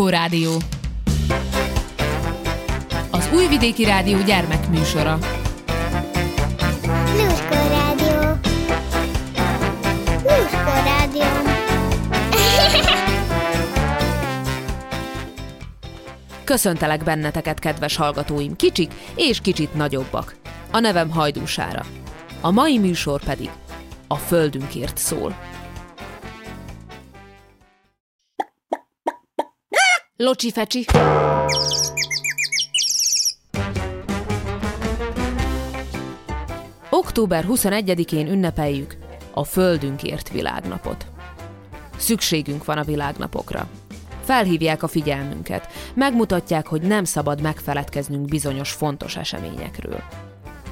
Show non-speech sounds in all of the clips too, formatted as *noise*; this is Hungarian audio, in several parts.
Nőskó Rádió Az Újvidéki Rádió gyermekműsora Nőskó Rádió Nőskó Rádió *laughs* Köszöntelek benneteket, kedves hallgatóim, kicsik és kicsit nagyobbak. A nevem Hajdúsára. A mai műsor pedig a földünkért szól. Locsi fecsi! Október 21-én ünnepeljük a Földünkért világnapot. Szükségünk van a világnapokra. Felhívják a figyelmünket, megmutatják, hogy nem szabad megfeledkeznünk bizonyos fontos eseményekről.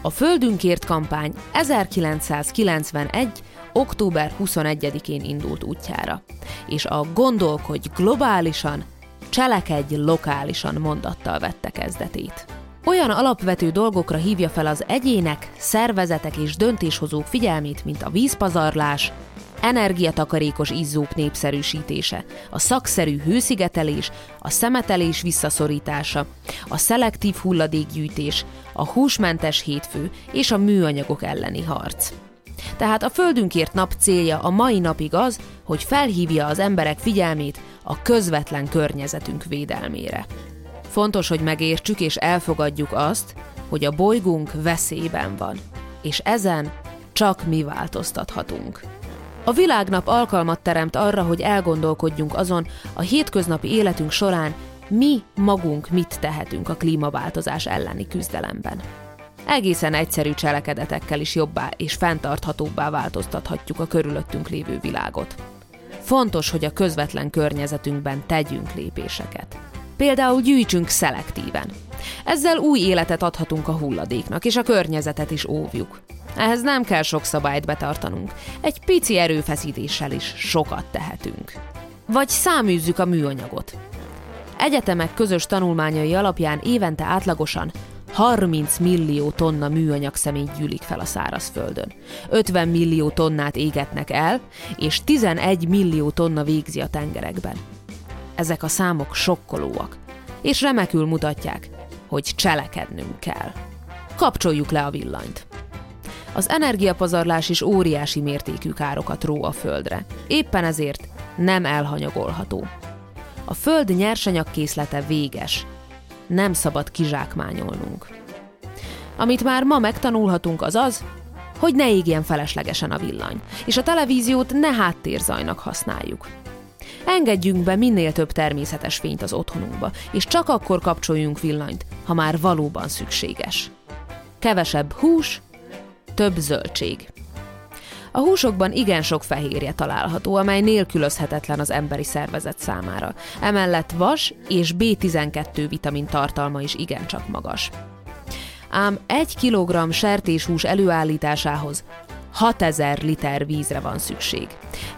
A Földünkért kampány 1991. október 21-én indult útjára, és a Gondolkodj globálisan, cselekedj lokálisan mondattal vette kezdetét. Olyan alapvető dolgokra hívja fel az egyének, szervezetek és döntéshozók figyelmét, mint a vízpazarlás, energiatakarékos izzók népszerűsítése, a szakszerű hőszigetelés, a szemetelés visszaszorítása, a szelektív hulladékgyűjtés, a húsmentes hétfő és a műanyagok elleni harc. Tehát a Földünkért nap célja a mai napig az, hogy felhívja az emberek figyelmét a közvetlen környezetünk védelmére. Fontos, hogy megértsük és elfogadjuk azt, hogy a bolygónk veszélyben van, és ezen csak mi változtathatunk. A világnap alkalmat teremt arra, hogy elgondolkodjunk azon a hétköznapi életünk során, mi magunk mit tehetünk a klímaváltozás elleni küzdelemben. Egészen egyszerű cselekedetekkel is jobbá és fenntarthatóbbá változtathatjuk a körülöttünk lévő világot. Fontos, hogy a közvetlen környezetünkben tegyünk lépéseket. Például gyűjtsünk szelektíven. Ezzel új életet adhatunk a hulladéknak, és a környezetet is óvjuk. Ehhez nem kell sok szabályt betartanunk. Egy pici erőfeszítéssel is sokat tehetünk. Vagy száműzzük a műanyagot. Egyetemek közös tanulmányai alapján évente átlagosan 30 millió tonna műanyag személy gyűlik fel a szárazföldön. 50 millió tonnát égetnek el, és 11 millió tonna végzi a tengerekben. Ezek a számok sokkolóak, és remekül mutatják, hogy cselekednünk kell. Kapcsoljuk le a villanyt. Az energiapazarlás is óriási mértékű károkat ró a földre. Éppen ezért nem elhanyagolható. A föld nyersanyagkészlete véges. Nem szabad kizsákmányolnunk. Amit már ma megtanulhatunk az az, hogy ne égjen feleslegesen a villany, és a televíziót ne háttérzajnak használjuk. Engedjünk be minél több természetes fényt az otthonunkba, és csak akkor kapcsoljunk villanyt, ha már valóban szükséges. Kevesebb hús, több zöldség. A húsokban igen sok fehérje található, amely nélkülözhetetlen az emberi szervezet számára. Emellett vas és B12 vitamin tartalma is igencsak magas. Ám egy kilogramm sertéshús előállításához 6000 liter vízre van szükség.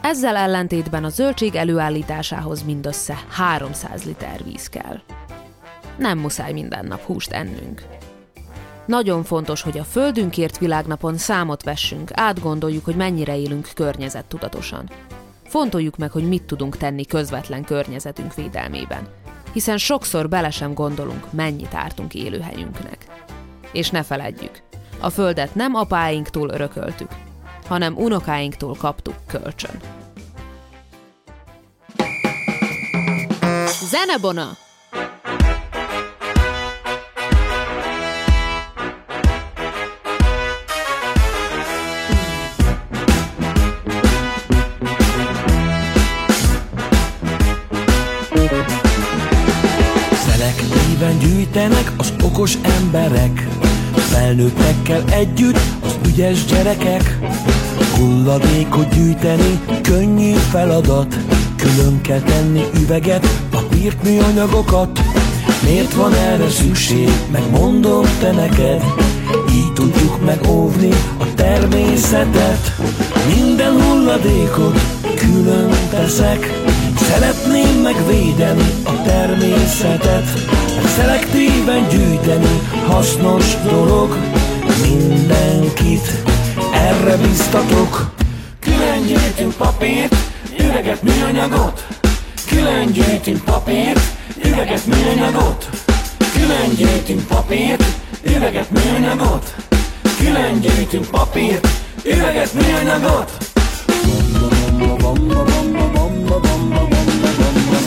Ezzel ellentétben a zöldség előállításához mindössze 300 liter víz kell. Nem muszáj minden nap húst ennünk. Nagyon fontos, hogy a Földünkért világnapon számot vessünk, átgondoljuk, hogy mennyire élünk környezettudatosan. Fontoljuk meg, hogy mit tudunk tenni közvetlen környezetünk védelmében. Hiszen sokszor bele sem gondolunk, mennyit ártunk élőhelyünknek. És ne feledjük, a Földet nem apáinktól örököltük, hanem unokáinktól kaptuk kölcsön. Zenebona! Szelektíven gyűjtenek az okos emberek. Felnőttekkel együtt az ügyes gyerekek. Hulladékot gyűjteni könnyű feladat. Külön kell tenni üveget, papírt, műanyagokat. Miért van erre szükség, megmondom te neked. Így tudjuk megóvni a természetet. Minden hulladékot külön teszek Szeretném megvédeni a természetet Meg szelektíven gyűjteni hasznos dolog. Mindenkit erre biztatok. Külön gyűjtünk papírt, üveget, műanyagot. Külön gyűjtünk papírt, üveget, műanyagot. Külön gyűjtünk papírt, üveget, műanyagot. Külön gyűjtünk papírt, üveget, műanyagot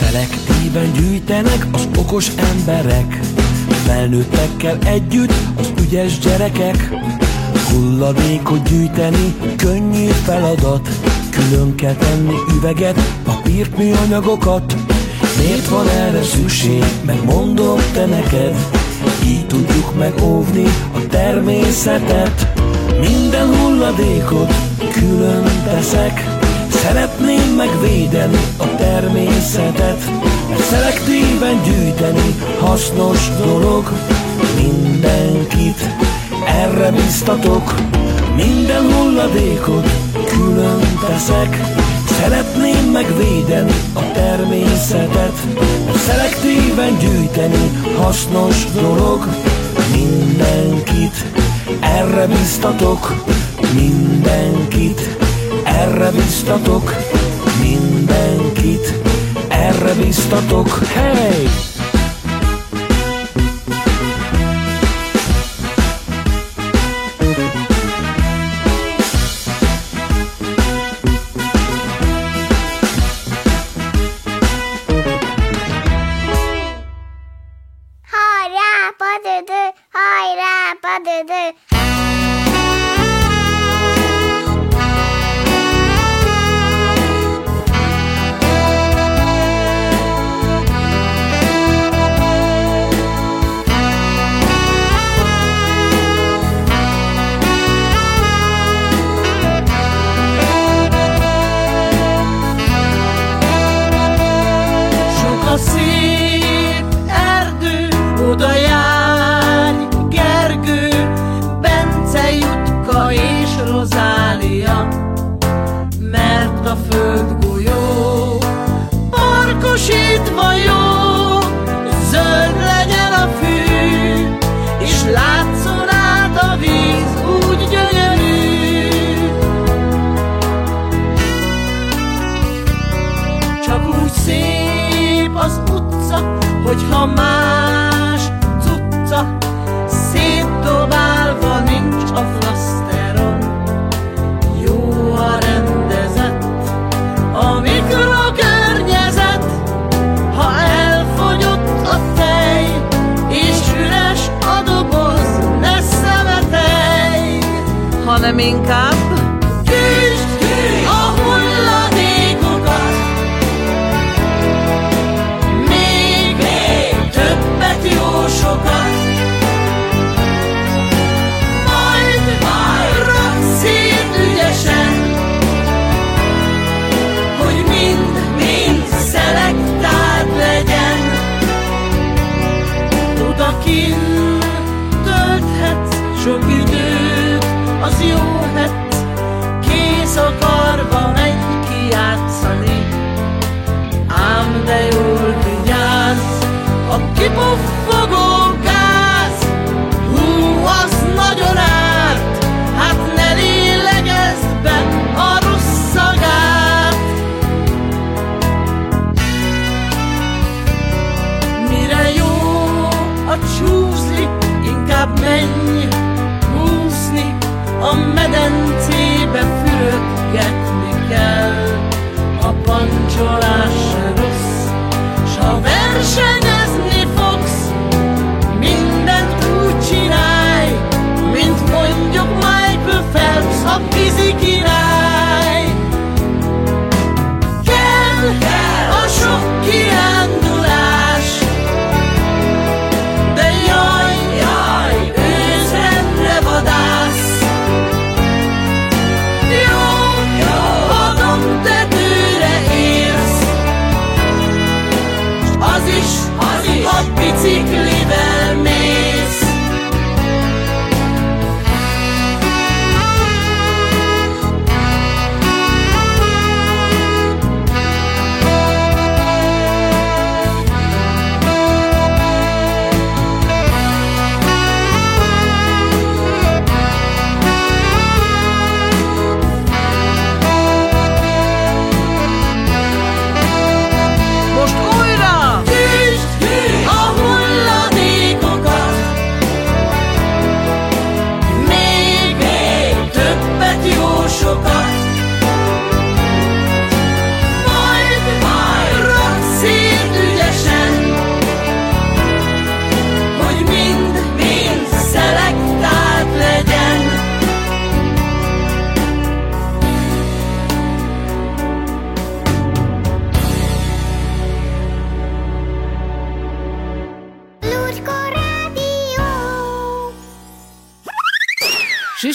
Szelektíven gyűjtenek az okos emberek. Felnőttekkel együtt az ügyes gyerekek. Hulladékot gyűjteni könnyű feladat. Külön kell tenni üveget, papírt, műanyagokat. Miért van erre szükség, megmondom te neked. Így tudjuk megóvni a természetet. Minden hulladékot külön teszek Szeretném megvédeni a természetet Mert szelektíven gyűjteni hasznos dolog. Mindenkit erre biztatok Minden hulladékot külön teszek. Szeretném megvédeni a természetet Mert szelektíven gyűjteni hasznos dolog. Mindenkit erre biztatok Mindenkit erre biztatok Mindenkit erre biztatok Hey! Hajrá, padödő, hajrá, padödő. Hogyha más cucca Szétdobálva nincs a flaszteron Jó a rendezett a mikrokörnyezet Ha elfogyott a tej És üres a doboz, ne szemetelj. Hanem inkább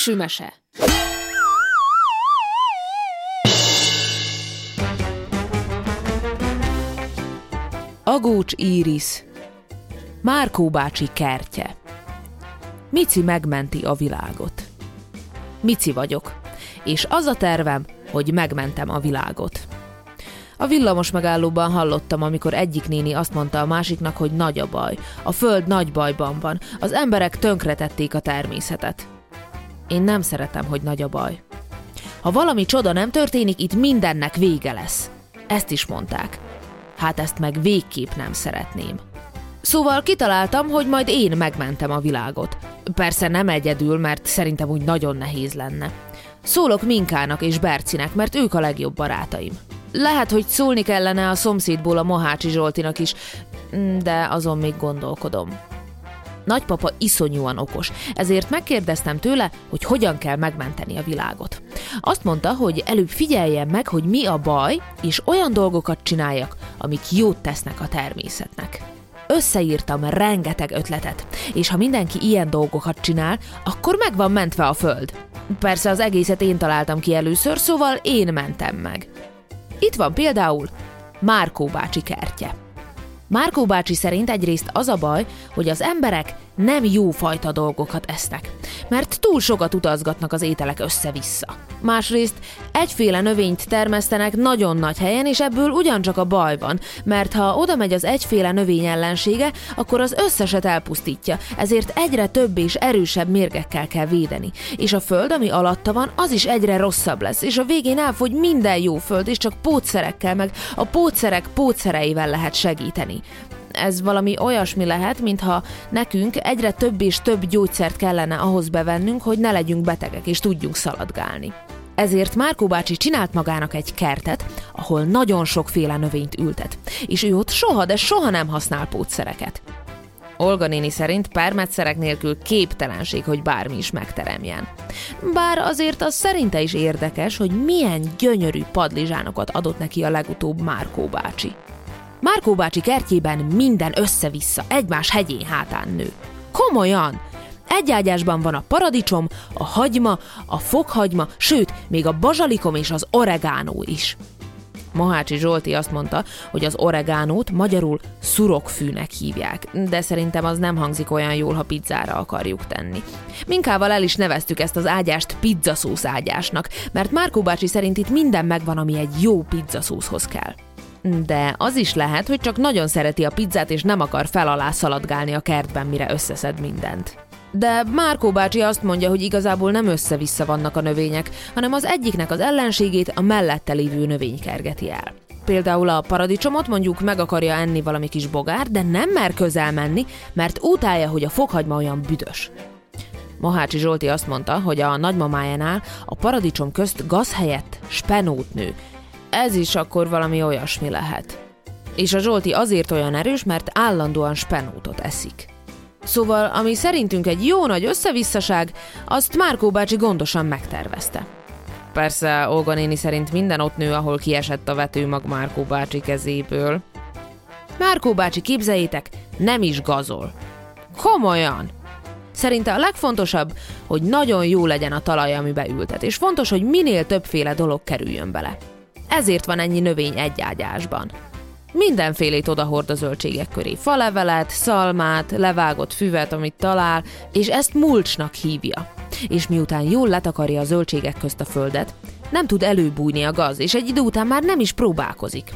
Süsümese. Agócs Íris Márkó bácsi kertje Mici megmenti a világot. Mici vagyok, és az a tervem, hogy megmentem a világot. A villamos megállóban hallottam, amikor egyik néni azt mondta a másiknak, hogy nagy a baj. A föld nagy bajban van. Az emberek tönkretették a természetet. Én nem szeretem, hogy nagy a baj. Ha valami csoda nem történik, itt mindennek vége lesz. Ezt is mondták. Hát ezt meg végképp nem szeretném. Szóval kitaláltam, hogy majd én megmentem a világot. Persze nem egyedül, mert szerintem úgy nagyon nehéz lenne. Szólok Minkának és Bercinek, mert ők a legjobb barátaim. Lehet, hogy szólni kellene a szomszédból a Mohácsi Zsoltinak is, de azon még gondolkodom. Nagypapa iszonyúan okos, ezért megkérdeztem tőle, hogy hogyan kell megmenteni a világot. Azt mondta, hogy előbb figyeljen meg, hogy mi a baj, és olyan dolgokat csináljak, amik jót tesznek a természetnek. Összeírtam rengeteg ötletet, és ha mindenki ilyen dolgokat csinál, akkor meg van mentve a föld. Persze az egészet én találtam ki először, szóval én mentem meg. Itt van például Márkó bácsi kertje. Márkó bácsi szerint egyrészt az a baj, hogy az emberek nem jó fajta dolgokat esznek, mert túl sokat utazgatnak az ételek össze-vissza. Másrészt egyféle növényt termesztenek nagyon nagy helyen, és ebből ugyancsak a baj van, mert ha oda megy az egyféle növény ellensége, akkor az összeset elpusztítja, ezért egyre több és erősebb mérgekkel kell védeni. És a föld, ami alatta van, az is egyre rosszabb lesz, és a végén elfogy minden jó föld, és csak pótszerekkel meg a pótszerek pótszereivel lehet segíteni ez valami olyasmi lehet, mintha nekünk egyre több és több gyógyszert kellene ahhoz bevennünk, hogy ne legyünk betegek és tudjunk szaladgálni. Ezért Márkó bácsi csinált magának egy kertet, ahol nagyon sokféle növényt ültet, és ő ott soha, de soha nem használ pótszereket. Olga néni szerint permetszerek nélkül képtelenség, hogy bármi is megteremjen. Bár azért az szerinte is érdekes, hogy milyen gyönyörű padlizsánokat adott neki a legutóbb Márkó bácsi. Márkó bácsi kertjében minden össze-vissza, egymás hegyén hátán nő. Komolyan! Egy ágyásban van a paradicsom, a hagyma, a fokhagyma, sőt, még a bazsalikom és az oregánó is. Mohácsi Zsolti azt mondta, hogy az oregánót magyarul szurokfűnek hívják, de szerintem az nem hangzik olyan jól, ha pizzára akarjuk tenni. Minkával el is neveztük ezt az ágyást pizzaszósz ágyásnak, mert Márkó bácsi szerint itt minden megvan, ami egy jó pizzaszószhoz kell. De az is lehet, hogy csak nagyon szereti a pizzát, és nem akar fel alá szaladgálni a kertben, mire összeszed mindent. De Márkó bácsi azt mondja, hogy igazából nem össze-vissza vannak a növények, hanem az egyiknek az ellenségét a mellette lévő növény kergeti el. Például a paradicsomot mondjuk meg akarja enni valami kis bogár, de nem mer közel menni, mert utálja, hogy a fokhagyma olyan büdös. Mohácsi Zsolti azt mondta, hogy a nagymamájánál a paradicsom közt gaz helyett spenót nő, ez is akkor valami olyasmi lehet. És a Zsolti azért olyan erős, mert állandóan spenótot eszik. Szóval, ami szerintünk egy jó nagy összevisszaság, azt Márkó bácsi gondosan megtervezte. Persze, Olga néni szerint minden ott nő, ahol kiesett a vetőmag Márkó bácsi kezéből. Márkó bácsi, képzeljétek, nem is gazol. Komolyan! Szerinte a legfontosabb, hogy nagyon jó legyen a talaj, amibe ültet, és fontos, hogy minél többféle dolog kerüljön bele. Ezért van ennyi növény egy ágyásban. Mindenfélét odahord a zöldségek köré. Falevelet, szalmát, levágott füvet, amit talál, és ezt mulcsnak hívja. És miután jól letakarja a zöldségek közt a földet, nem tud előbújni a gaz, és egy idő után már nem is próbálkozik.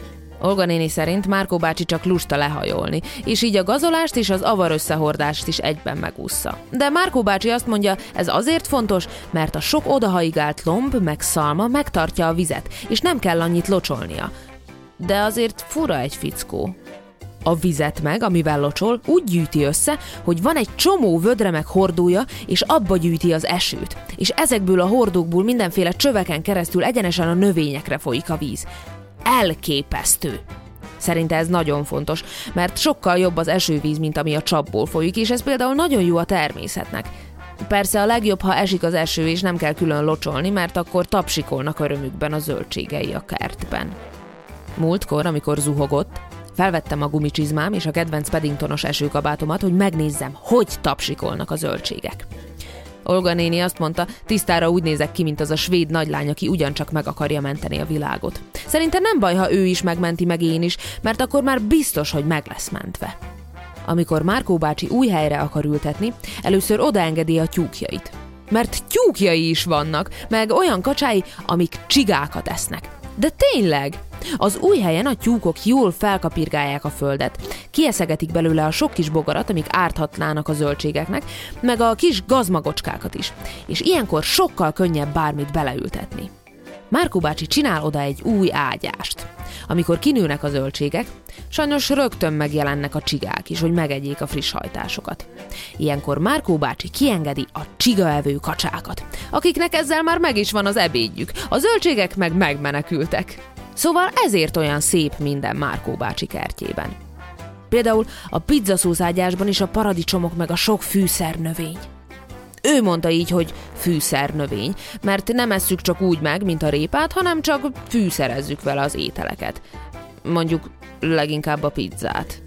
Olga néni szerint Márkó bácsi csak lusta lehajolni, és így a gazolást és az avar összehordást is egyben megúszza. De Márkó bácsi azt mondja, ez azért fontos, mert a sok odahaigált lomb meg szalma megtartja a vizet, és nem kell annyit locsolnia. De azért fura egy fickó. A vizet meg, amivel locsol, úgy gyűjti össze, hogy van egy csomó vödre meg hordója, és abba gyűjti az esőt. És ezekből a hordókból mindenféle csöveken keresztül egyenesen a növényekre folyik a víz elképesztő. Szerinte ez nagyon fontos, mert sokkal jobb az esővíz, mint ami a csapból folyik, és ez például nagyon jó a természetnek. Persze a legjobb, ha esik az eső, és nem kell külön locsolni, mert akkor tapsikolnak örömükben a zöldségei a kertben. Múltkor, amikor zuhogott, felvettem a gumicsizmám és a kedvenc Paddingtonos esőkabátomat, hogy megnézzem, hogy tapsikolnak a zöldségek. Olga néni azt mondta, tisztára úgy nézek ki, mint az a svéd nagylány, aki ugyancsak meg akarja menteni a világot. Szerintem nem baj, ha ő is megmenti meg én is, mert akkor már biztos, hogy meg lesz mentve. Amikor Márkó bácsi új helyre akar ültetni, először odaengedi a tyúkjait. Mert tyúkjai is vannak, meg olyan kacsái, amik csigákat esznek. De tényleg, az új helyen a tyúkok jól felkapirgálják a földet, kieszegetik belőle a sok kis bogarat, amik árthatnának a zöldségeknek, meg a kis gazmagocskákat is, és ilyenkor sokkal könnyebb bármit beleültetni. Márkó bácsi csinál oda egy új ágyást. Amikor kinőnek a zöldségek, sajnos rögtön megjelennek a csigák is, hogy megegyék a friss hajtásokat. Ilyenkor Márkó bácsi kiengedi a csigaevő kacsákat, akiknek ezzel már meg is van az ebédjük, a zöldségek meg megmenekültek. Szóval ezért olyan szép minden Márkó bácsi kertjében. Például a pizzaszószágyásban is a paradicsomok meg a sok fűszer növény. Ő mondta így, hogy fűszernövény, mert nem esszük csak úgy meg, mint a répát, hanem csak fűszerezzük vele az ételeket. Mondjuk leginkább a pizzát.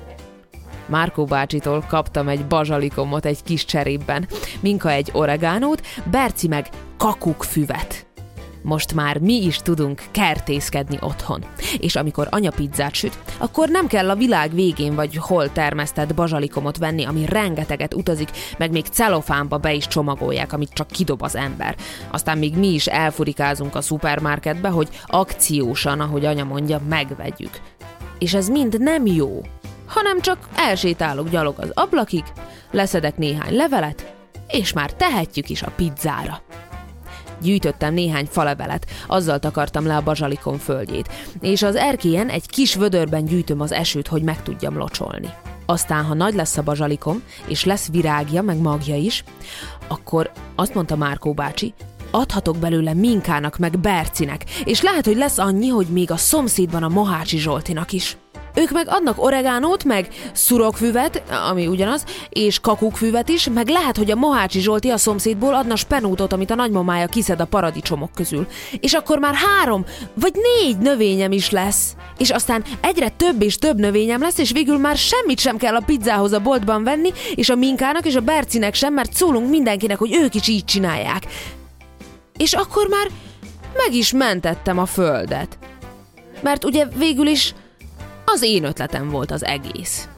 Márkó bácsitól kaptam egy bazsalikomot egy kis cserében, Minka egy oregánót, Berci meg kakukfüvet. Most már mi is tudunk kertészkedni otthon. És amikor anya pizzát süt, akkor nem kell a világ végén vagy hol termesztett bazsalikomot venni, ami rengeteget utazik, meg még celofánba be is csomagolják, amit csak kidob az ember. Aztán még mi is elfurikázunk a szupermarketbe, hogy akciósan, ahogy anya mondja, megvegyük. És ez mind nem jó, hanem csak elsétálok gyalog az ablakig, leszedek néhány levelet, és már tehetjük is a pizzára. Gyűjtöttem néhány falevelet, azzal takartam le a bazsalikon földjét, és az erkélyen egy kis vödörben gyűjtöm az esőt, hogy meg tudjam locsolni. Aztán, ha nagy lesz a bazsalikom, és lesz virágja, meg magja is, akkor azt mondta Márkó bácsi, adhatok belőle Minkának, meg Bercinek, és lehet, hogy lesz annyi, hogy még a szomszédban a Mohácsi Zsoltinak is. Ők meg adnak oregánót, meg szurokfüvet, ami ugyanaz, és kakukfüvet is, meg lehet, hogy a Mohácsi Zsolti a szomszédból adna spenútot, amit a nagymamája kiszed a paradicsomok közül. És akkor már három, vagy négy növényem is lesz. És aztán egyre több és több növényem lesz, és végül már semmit sem kell a pizzához a boltban venni, és a Minkának és a Bercinek sem, mert szólunk mindenkinek, hogy ők is így csinálják. És akkor már meg is mentettem a földet. Mert ugye végül is az én ötletem volt az egész.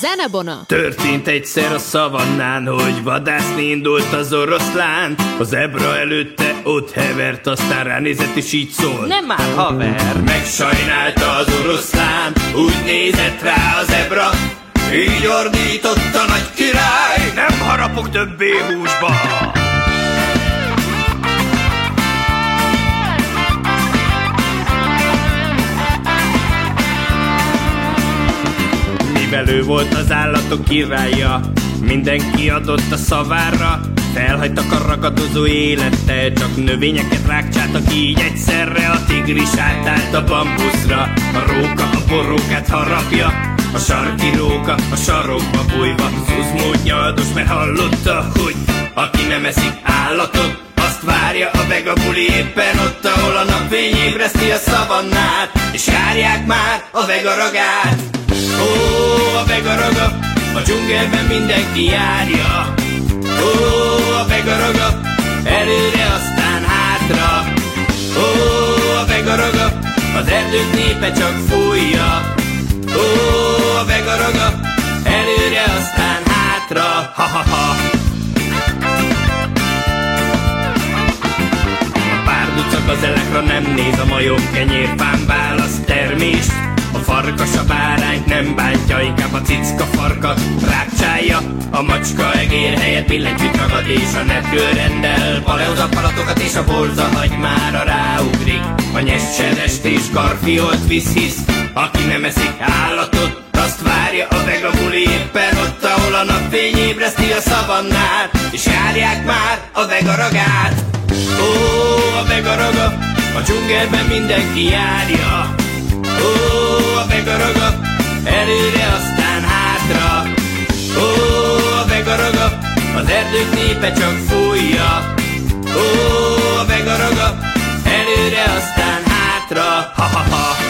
Zenebona! Történt egyszer a szavannán, hogy vadászni indult az oroszlán. A zebra előtte ott hevert, aztán ránézett és így szól. Nem már haver! Megsajnálta az oroszlán, úgy nézett rá a zebra, így ordított a nagy király, nem harapok többé húsba. Ő volt az állatok királya, mindenki adott a szavára, Felhagytak a ragadozó élete, csak növényeket rákcsáltak így egyszerre. A tigris átállt a bambuszra, a róka a borókát harapja. A sarki róka a sarokba bújva, Szuzmód nyaldos, mert hallotta, hogy aki nem eszik állatot, azt várja a vegabuli éppen ott, ahol a napfény ébreszti a szavannát, és járják már a vegaragát. Ó, a vegaraga, a dzsungelben mindenki járja. Ó, a vegaraga, előre, aztán hátra. Ó, a vegaraga, az erdők népe csak fújja. Ó, a vegaraga, előre, aztán hátra. Ha-ha-ha. A párducak az elekra nem néz, a majom kenyérpán választ termést. Farkas a bárányt nem bántja, inkább a cicka farkat rákcsálja. A macska egér helyett billentyűt ragad és a netről rendel. Baleuza palatokat és a borza hagymára ráugrik. A nyescserest és karfiolt visz hisz, aki nem eszik állatot, azt várja a vegabuli éppen ott, ahol a napfény ébreszti a szavannát, és járják már a vegaragát. Ó, a vegaraga, a dzsungelben mindenki járja. Ó, a vegaraga, előre, aztán hátra. Ó, a vegaraga, az erdők népe csak fújja. Ó, a vegaraga, előre, aztán hátra. Ha-ha-ha.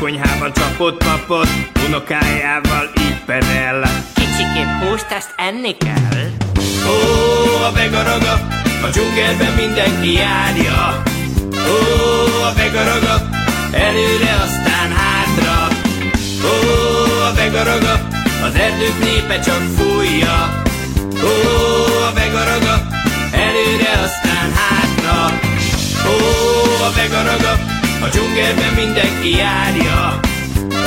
Konyhában csapott papot Unokájával így perel Kicsikém húst, ezt enni kell. Ó, a vegaraga, a dzsungelben mindenki járja. Ó, a vegaraga, előre aztán hátra. Ó, a vegaraga, az erdők népe csak fújja. Ó, a vegaraga, előre aztán hátra. Ó, a vegaraga, a dzsungelben mindenki járja.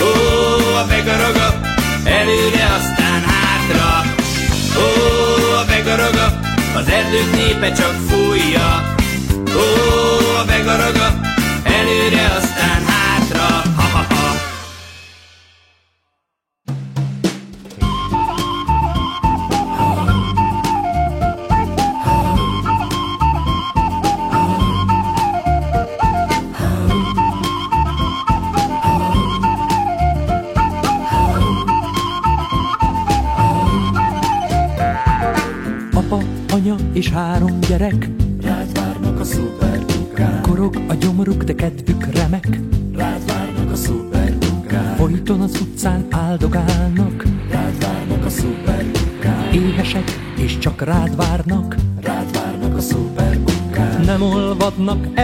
Ó, a vegaraga, előre aztán hátra. Ó, a vegaraga, az erdők népe csak fújja.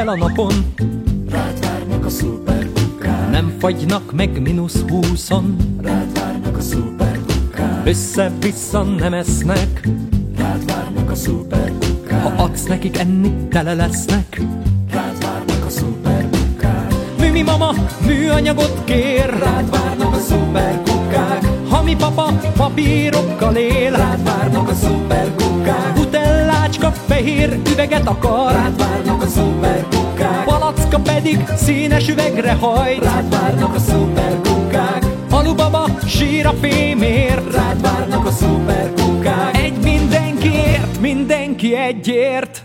A napon. Rád várnak a szuperkukák Nem fagynak meg mínusz húszon. Rád várnak a szuperkukák Össze-vissza nem esznek. Rád várnak a szuperkukák Ha adsz nekik enni, tele lesznek. Rád várnak a szuperkukák Műmi mama műanyagot kér. Rád várnak a szuperkukák Ha mi papa papírokkal él. Rád várnak a szuperkukák Butellácska fehér üveget akar. Rád várnak a szuperkukák Palacka pedig színes üvegre hajt. Rád várnak a szuperkukák. Alubaba sír a fémért. Rád várnak a szuperkukák. Egy mindenkiért, mindenki egyért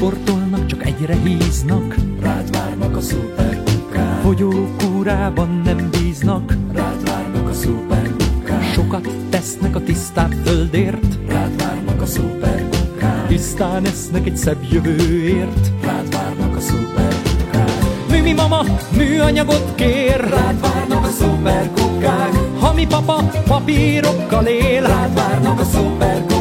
sportolnak, csak egyre híznak. Rád várnak a szuperkukák Fogyókúrában nem bíznak. Rád várnak a szuperkukák Sokat tesznek a tisztább földért. Rád várnak a szuperkukák Tisztán esznek egy szebb jövőért. Rád várnak a szuperkukák Műmi mama műanyagot kér. Rád várnak a szuperkukák Ha mi papa papírokkal él. Rád várnak a szuperkukák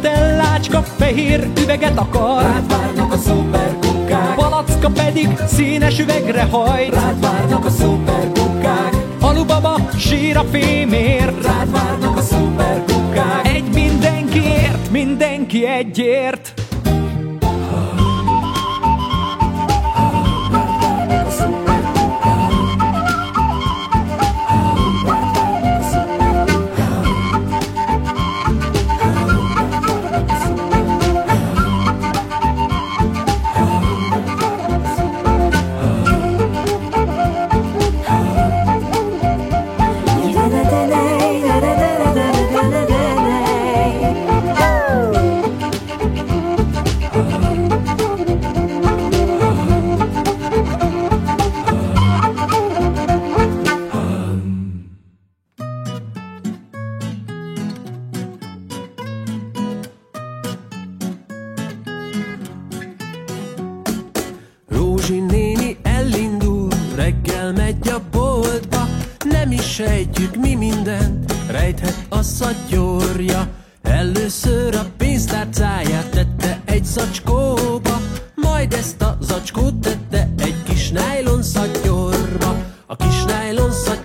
Butellácska fehér üveget akar. Rád várnak a szuperkukák Palacka pedig színes üvegre hajt. Rád várnak a szuperkukák Alubaba sír a fémért. Rád várnak a szuperkukák Egy mindenkiért, mindenki egyért kis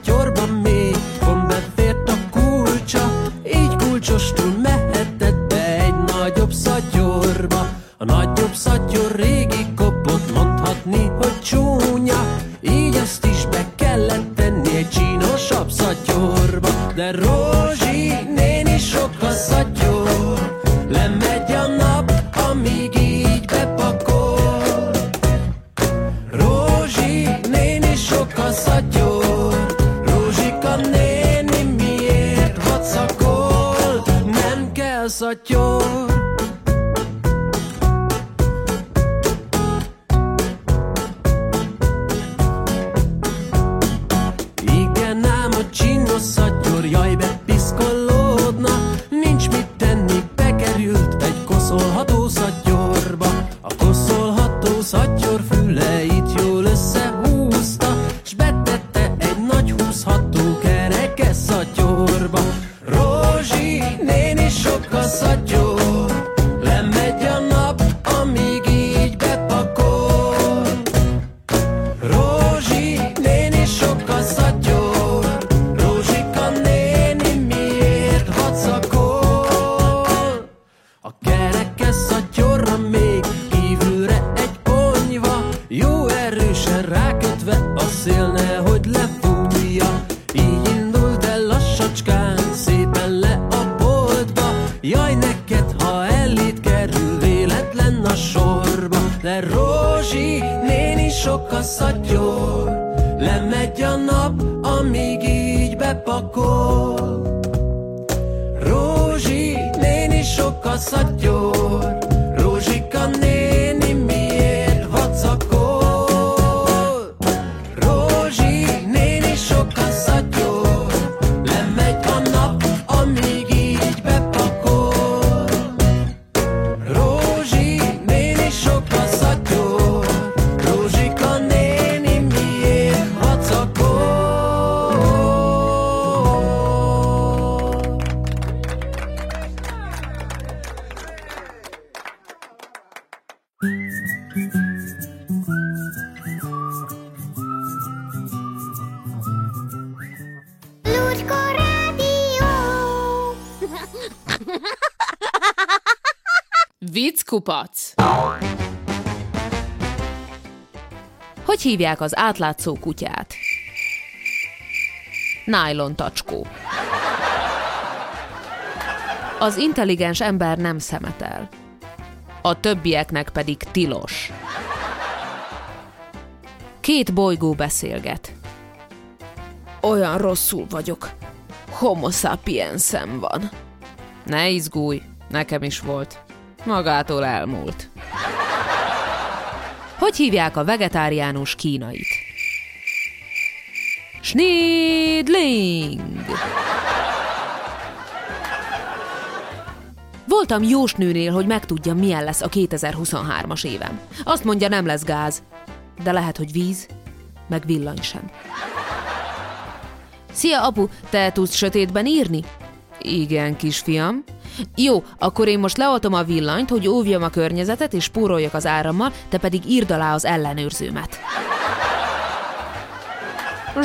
such your fool sok hívják az átlátszó kutyát? Nylon tacskó. Az intelligens ember nem szemetel. A többieknek pedig tilos. Két bolygó beszélget. Olyan rosszul vagyok. Homo sapiensem van. Ne izgulj, nekem is volt. Magától elmúlt. Hogy hívják a vegetáriánus kínait? Schneedling! Voltam jósnőnél, hogy megtudja, milyen lesz a 2023-as évem. Azt mondja, nem lesz gáz, de lehet, hogy víz, meg villany sem. Szia, apu, te tudsz sötétben írni? Igen, kisfiam. Jó, akkor én most leoltom a villanyt, hogy óvjam a környezetet és spóroljak az árammal, te pedig írd alá az ellenőrzőmet.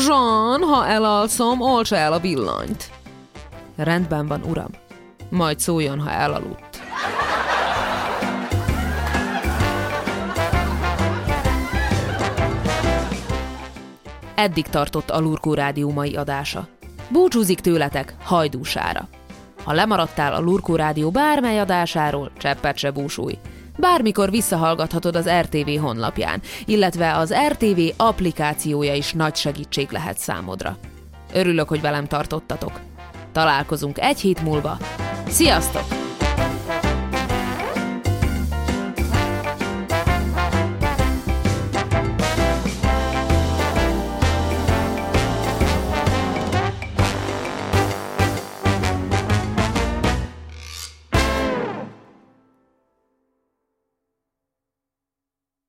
Jean, ha elalszom, olcsa el a villanyt. Rendben van, uram. Majd szóljon, ha elaludt. Eddig tartott a Lurkó Rádió mai adása. Búcsúzik tőletek hajdúsára. Ha lemaradtál a Lurkó Rádió bármely adásáról, cseppet se búsulj. Bármikor visszahallgathatod az RTV honlapján, illetve az RTV applikációja is nagy segítség lehet számodra. Örülök, hogy velem tartottatok. Találkozunk egy hét múlva. Sziasztok!